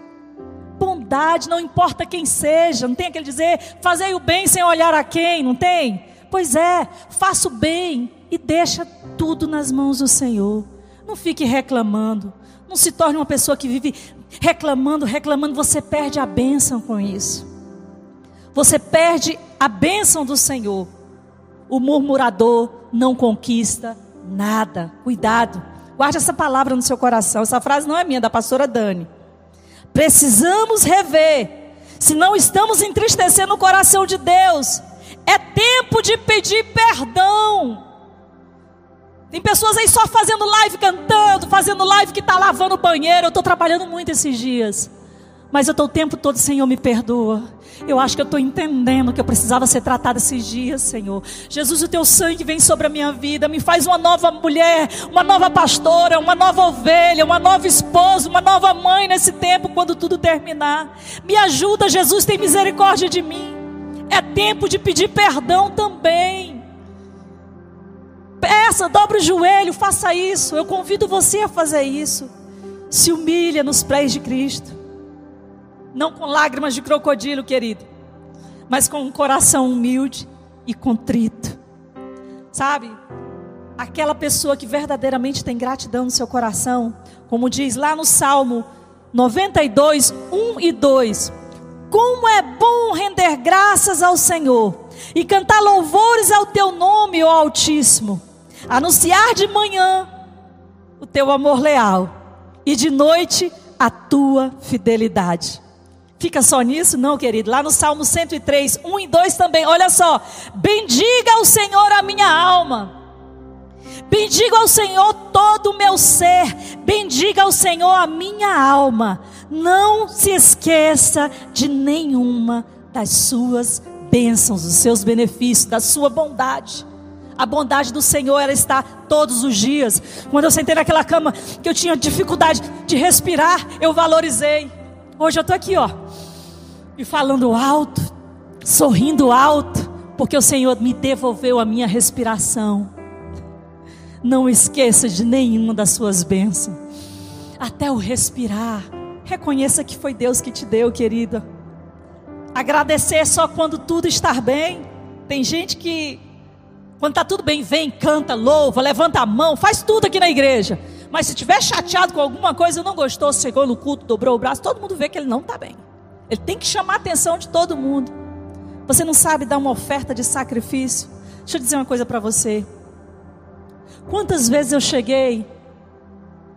Bondade, não importa quem seja, não tem aquele dizer, fazei o bem sem olhar a quem, não tem? Pois é, faça o bem e deixa tudo nas mãos do Senhor. Não fique reclamando. Não se torne uma pessoa que vive reclamando, reclamando. Você perde a bênção com isso. Você perde a bênção do Senhor. O murmurador não conquista nada. Cuidado. Guarde essa palavra no seu coração. Essa frase não é minha, é da pastora Dani. Precisamos rever. Se não estamos entristecendo o coração de Deus, é tempo de pedir perdão. Tem pessoas aí só fazendo live cantando, fazendo live que está lavando o banheiro. Eu estou trabalhando muito esses dias. Mas eu estou o tempo todo, Senhor, me perdoa. Eu acho que eu estou entendendo que eu precisava ser tratada esses dias, Senhor. Jesus, o teu sangue vem sobre a minha vida, me faz uma nova mulher, uma nova pastora, uma nova ovelha, uma nova esposa, uma nova mãe nesse tempo, quando tudo terminar. Me ajuda, Jesus, tem misericórdia de mim. É tempo de pedir perdão também. Peça, dobra o joelho, faça isso. Eu convido você a fazer isso. Se humilha nos pés de Cristo. Não com lágrimas de crocodilo, querido, mas com um coração humilde e contrito. Sabe? Aquela pessoa que verdadeiramente tem gratidão no seu coração, como diz lá no Salmo 92, 1 e 2. Como é bom render graças ao Senhor e cantar louvores ao teu nome, ó Altíssimo. Anunciar de manhã o teu amor leal e de noite a tua fidelidade. Fica só nisso? Não, querido. Lá no Salmo 103, 1 e 2 também. Olha só. Bendiga ao Senhor a minha alma. Bendiga ao Senhor todo o meu ser. Bendiga ao Senhor a minha alma. Não se esqueça de nenhuma das suas bênçãos, dos seus benefícios, da sua bondade. A bondade do Senhor ela está todos os dias. Quando eu sentei naquela cama que eu tinha dificuldade de respirar, eu valorizei. Hoje eu estou aqui, ó, e falando alto, sorrindo alto, porque o Senhor me devolveu a minha respiração. Não esqueça de nenhuma das suas bênçãos. Até o respirar, reconheça que foi Deus que te deu, querida. Agradecer só quando tudo está bem. Tem gente que, quando está tudo bem, vem, canta, louva, levanta a mão, faz tudo aqui na igreja. Mas se estiver chateado com alguma coisa, não gostou, chegou no culto, dobrou o braço, todo mundo vê que ele não está bem. Ele tem que chamar a atenção de todo mundo. Você não sabe dar uma oferta de sacrifício? Deixa eu dizer uma coisa para você. Quantas vezes eu cheguei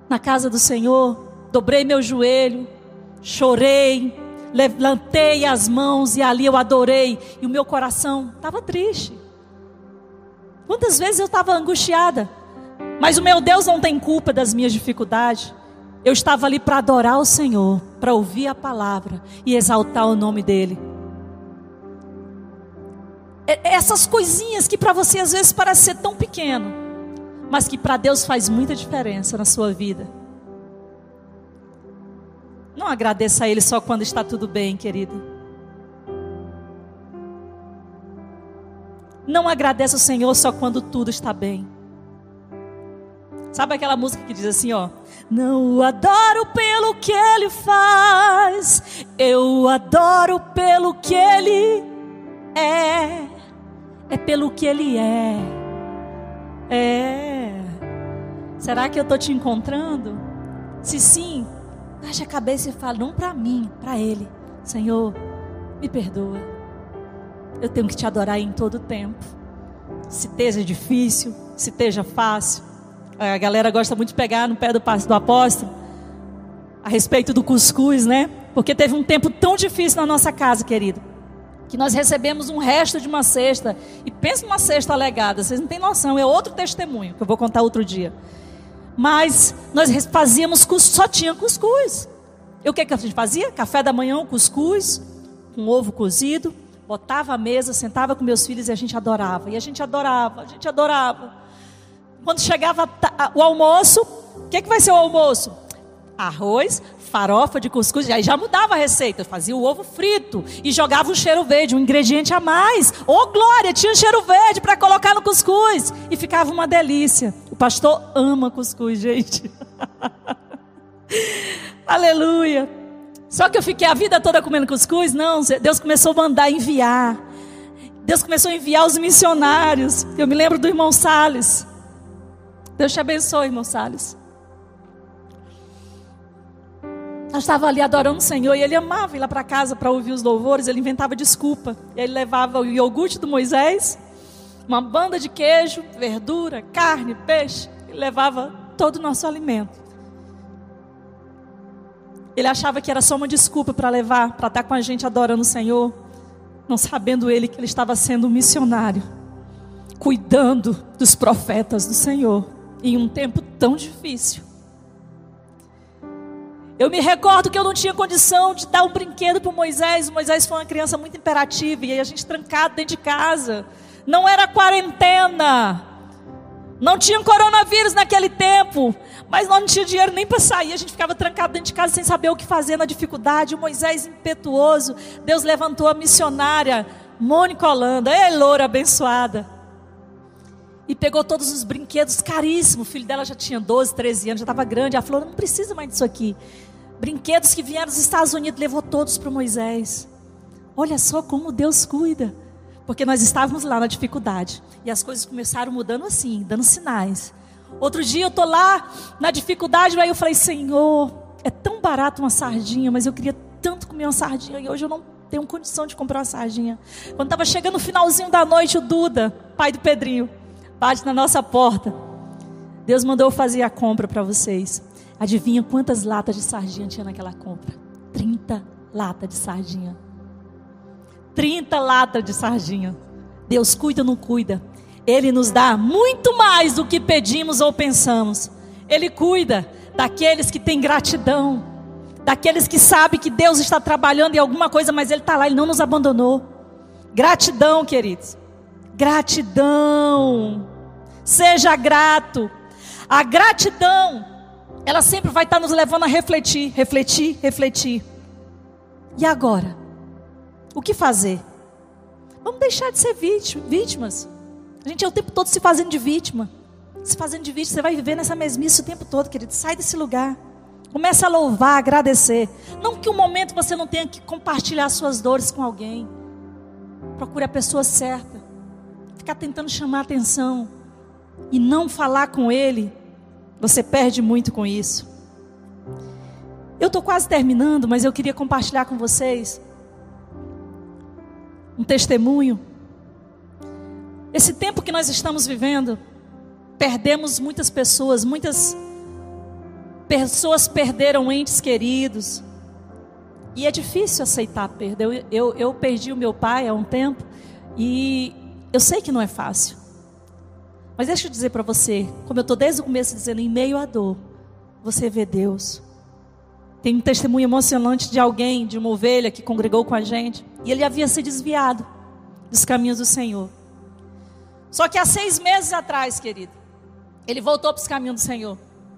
na casa do Senhor, dobrei meu joelho, chorei, levantei as mãos e ali eu adorei, e o meu coração estava triste. Quantas vezes eu estava angustiada, mas o meu Deus não tem culpa das minhas dificuldades. Eu estava ali para adorar o Senhor, para ouvir a palavra e exaltar o nome dEle. Essas coisinhas que para você às vezes parece ser tão pequeno, mas que para Deus faz muita diferença na sua vida. Não agradeça a Ele só quando está tudo bem, querido. Não agradeça o Senhor só quando tudo está bem. Sabe aquela música que diz assim, ó? Não o adoro pelo que ele faz, eu o adoro pelo que ele é. É pelo que ele é. É. Será que eu tô te encontrando? Se sim, baixe a cabeça e fale, não para mim, para ele. Senhor, me perdoa. Eu tenho que te adorar em todo tempo. Se esteja difícil, se esteja fácil, a galera gosta muito de pegar no pé do, do apóstolo a respeito do cuscuz, né? Porque teve um tempo tão difícil na nossa casa, querido, que nós recebemos um resto de uma cesta. E pensa numa cesta alegada, vocês não têm noção, é outro testemunho que eu vou contar outro dia. Mas nós fazíamos, só tinha cuscuz. E o que, que a gente fazia? Café da manhã, um cuscuz, com ovo cozido, botava a mesa, sentava com meus filhos e a gente adorava. E a gente adorava, a gente adorava. Quando chegava o almoço, o que, que vai ser o almoço? Arroz, farofa de cuscuz, aí já mudava a receita. Fazia o ovo frito e jogava um cheiro verde, um ingrediente a mais. Ô oh, glória, tinha cheiro verde para colocar no cuscuz. E ficava uma delícia. O pastor ama cuscuz, gente. Aleluia. Só que eu fiquei a vida toda comendo cuscuz? Não, Deus começou a mandar enviar. Deus começou a enviar os missionários. Eu me lembro do irmão Sales. Deus te abençoe, irmão Sales. Eu estava ali adorando o Senhor e ele amava ir lá para casa para ouvir os louvores. Ele inventava desculpa. E ele levava o iogurte do Moisés, uma banda de queijo, verdura, carne, peixe. Ele levava todo o nosso alimento. Ele achava que era só uma desculpa para levar, para estar com a gente adorando o Senhor, não sabendo ele que ele estava sendo um missionário, cuidando dos profetas do Senhor em um tempo tão difícil. Eu me recordo que eu não tinha condição de dar um brinquedo para Moisés. Moisés foi uma criança muito imperativa e a gente trancado dentro de casa. Não era quarentena. Não tinha coronavírus naquele tempo. Mas não tinha dinheiro nem para sair. A gente ficava trancado dentro de casa sem saber o que fazer na dificuldade. O Moisés impetuoso. Deus levantou a missionária Mônica Holanda. Ei, loura abençoada e pegou todos os brinquedos caríssimos. O filho dela já tinha 12, 13 anos, já estava grande. Ela falou: não precisa mais disso aqui. Brinquedos que vieram dos Estados Unidos, levou todos para Moisés. Olha só como Deus cuida. Porque nós estávamos lá na dificuldade. E as coisas começaram mudando assim, dando sinais. Outro dia eu estou lá na dificuldade, aí eu falei, Senhor, é tão barato uma sardinha, mas eu queria tanto comer uma sardinha e hoje eu não tenho condição de comprar uma sardinha. Quando estava chegando no finalzinho da noite, o Duda, pai do Pedrinho, bate na nossa porta. Deus mandou eu fazer a compra para vocês. Adivinha quantas latas de sardinha tinha naquela compra? 30 latas de sardinha. 30 latas de sardinha. Deus cuida ou não cuida? Ele nos dá muito mais do que pedimos ou pensamos. Ele cuida daqueles que têm gratidão, daqueles que sabem que Deus está trabalhando em alguma coisa, mas Ele está lá, Ele não nos abandonou. Gratidão, queridos. Gratidão. Seja grato. A gratidão ela sempre vai estar nos levando a refletir, refletir, refletir. E agora? O que fazer? Vamos deixar de ser vítimas. A gente é o tempo todo se fazendo de vítima. Se fazendo de vítima, você vai viver nessa mesmice o tempo todo, querido. Sai desse lugar. Começa a louvar, agradecer. Não que um momento você não tenha que compartilhar suas dores com alguém. Procure a pessoa certa. Ficar tentando chamar atenção e não falar com ele você perde muito com isso. Eu estou quase terminando, mas eu queria compartilhar com vocês um testemunho. Esse tempo que nós estamos vivendo, perdemos muitas pessoas, muitas pessoas perderam entes queridos. E é difícil aceitar a perda. Eu, eu, eu perdi o meu pai há um tempo e eu sei que não é fácil. Mas deixa eu dizer para você, como eu estou desde o começo dizendo, em meio à dor, você vê Deus. Tem um testemunho emocionante de alguém, de uma ovelha que congregou com a gente, e ele havia se desviado dos caminhos do Senhor. Só que há seis meses atrás, querido, ele voltou para os caminhos do Senhor.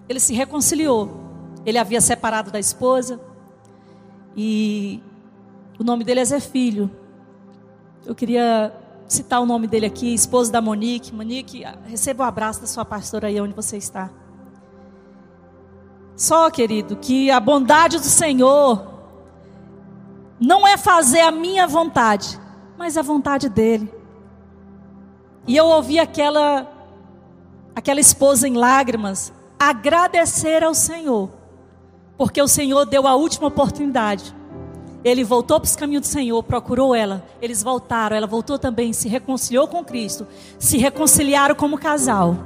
Ele se reconciliou. Ele havia separado da esposa. E o nome dele é Zé Filho. Eu queria citar o nome dele aqui, esposo da Monique. Monique, receba o um abraço da sua pastora aí onde você está. Só, querido, que a bondade do Senhor não é fazer a minha vontade, mas a vontade dele. E eu ouvi aquela aquela esposa em lágrimas agradecer ao Senhor, porque o Senhor deu a última oportunidade ele voltou para os caminhos do Senhor, procurou ela. Eles voltaram, ela voltou também, se reconciliou com Cristo, se reconciliaram como casal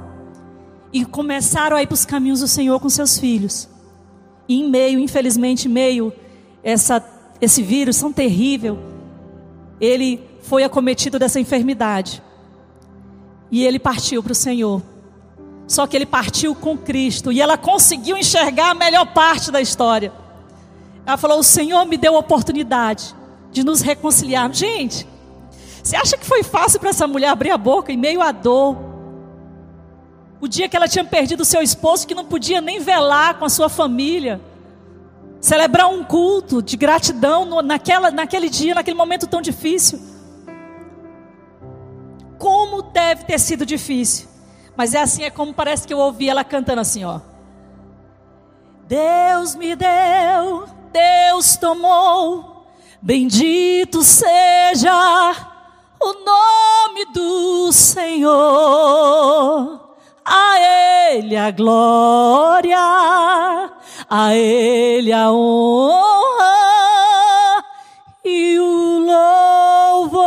e começaram a ir para os caminhos do Senhor com seus filhos. E em meio, infelizmente, em meio essa esse vírus tão terrível, ele foi acometido dessa enfermidade. E ele partiu para o Senhor. Só que ele partiu com Cristo e ela conseguiu enxergar a melhor parte da história. Ela falou: O Senhor me deu a oportunidade de nos reconciliar. Gente, você acha que foi fácil para essa mulher abrir a boca em meio à dor? O dia que ela tinha perdido seu esposo, que não podia nem velar com a sua família, celebrar um culto de gratidão naquela, naquele dia, naquele momento tão difícil. Como deve ter sido difícil. Mas é assim, é como parece que eu ouvi ela cantando assim, ó. Deus me deu, Deus tomou, bendito seja o nome do Senhor. A Ele a glória, a Ele a honra e o louvor.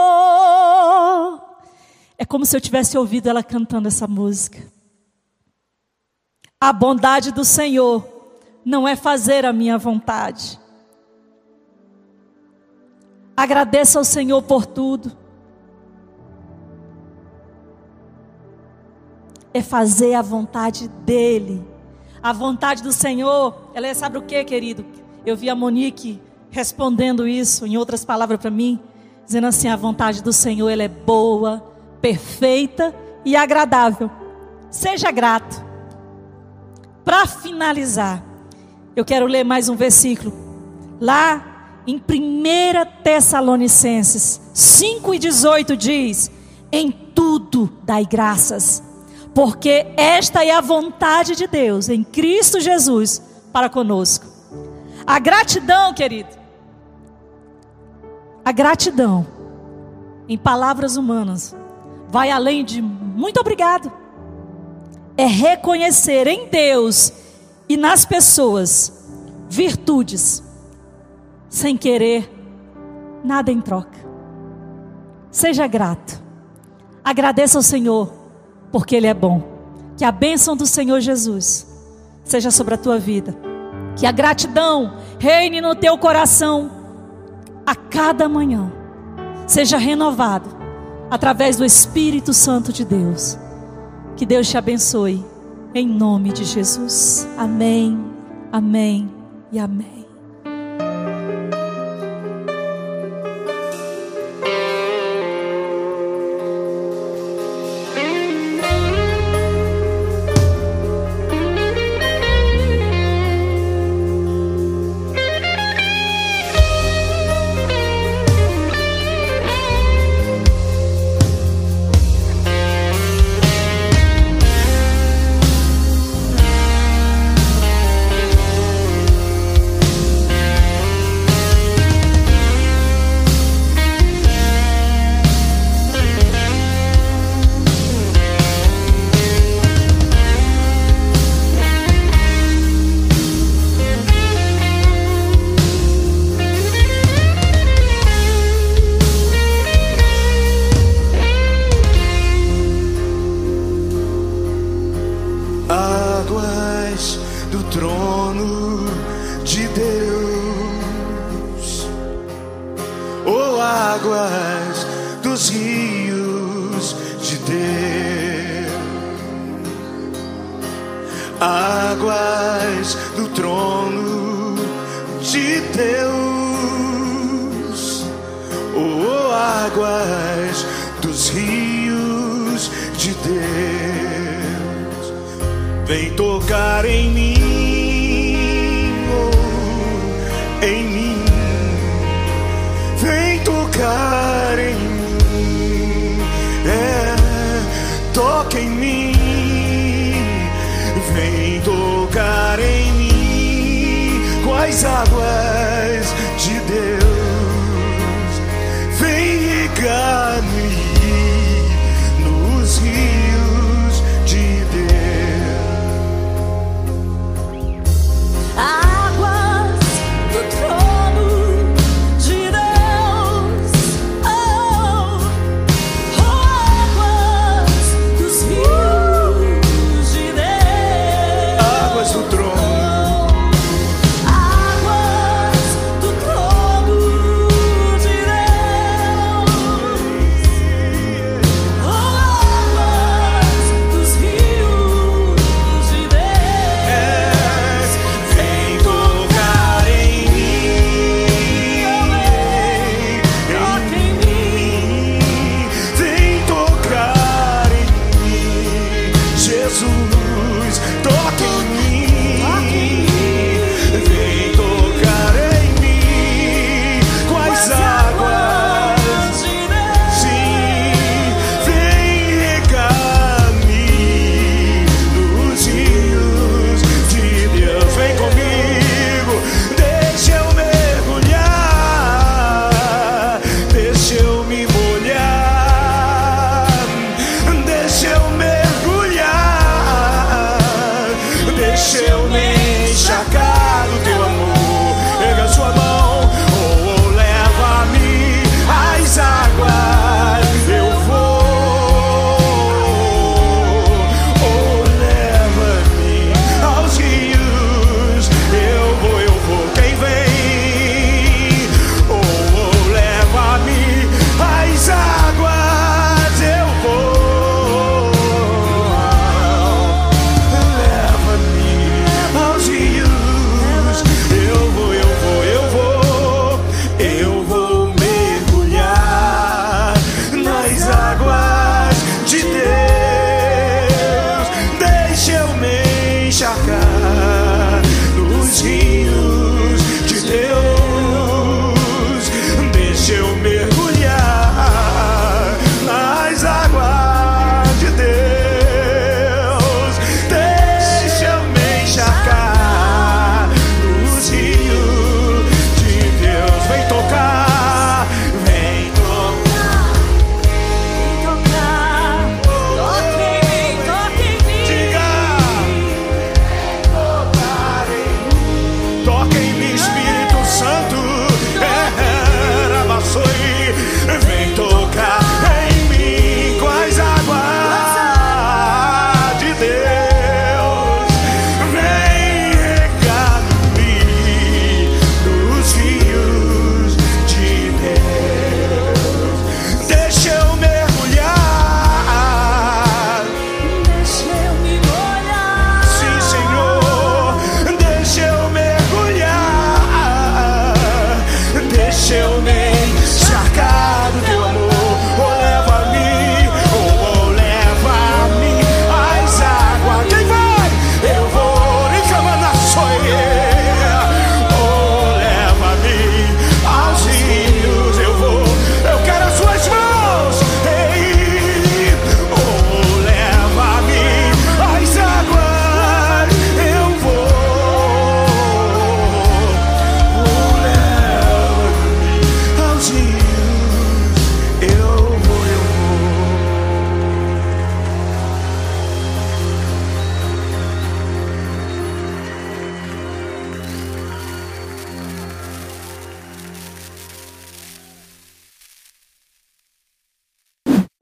É como se eu tivesse ouvido ela cantando essa música. A bondade do Senhor não é fazer a minha vontade. Agradeça ao Senhor por tudo. é fazer a vontade dEle. A vontade do Senhor, ela é, sabe o que, querido? Eu vi a Monique respondendo isso, em outras palavras para mim, dizendo assim: a vontade do Senhor ela é boa, perfeita e agradável. Seja grato. Para finalizar, eu quero ler mais um versículo. Lá em 1 Tessalonicenses 5 e 18 diz: Em tudo dai graças porque esta é a vontade de Deus em Cristo Jesus para conosco. A gratidão, querido, a gratidão, em palavras humanas, vai além de muito obrigado. É reconhecer em Deus e nas pessoas virtudes, sem querer nada em troca. Seja grato. Agradeça ao Senhor porque Ele é bom. Que a bênção do Senhor Jesus seja sobre a tua vida. Que a gratidão reine no teu coração a cada manhã. Seja renovado através do Espírito Santo de Deus. Que Deus te abençoe. Em nome de Jesus. Amém, amém e amém.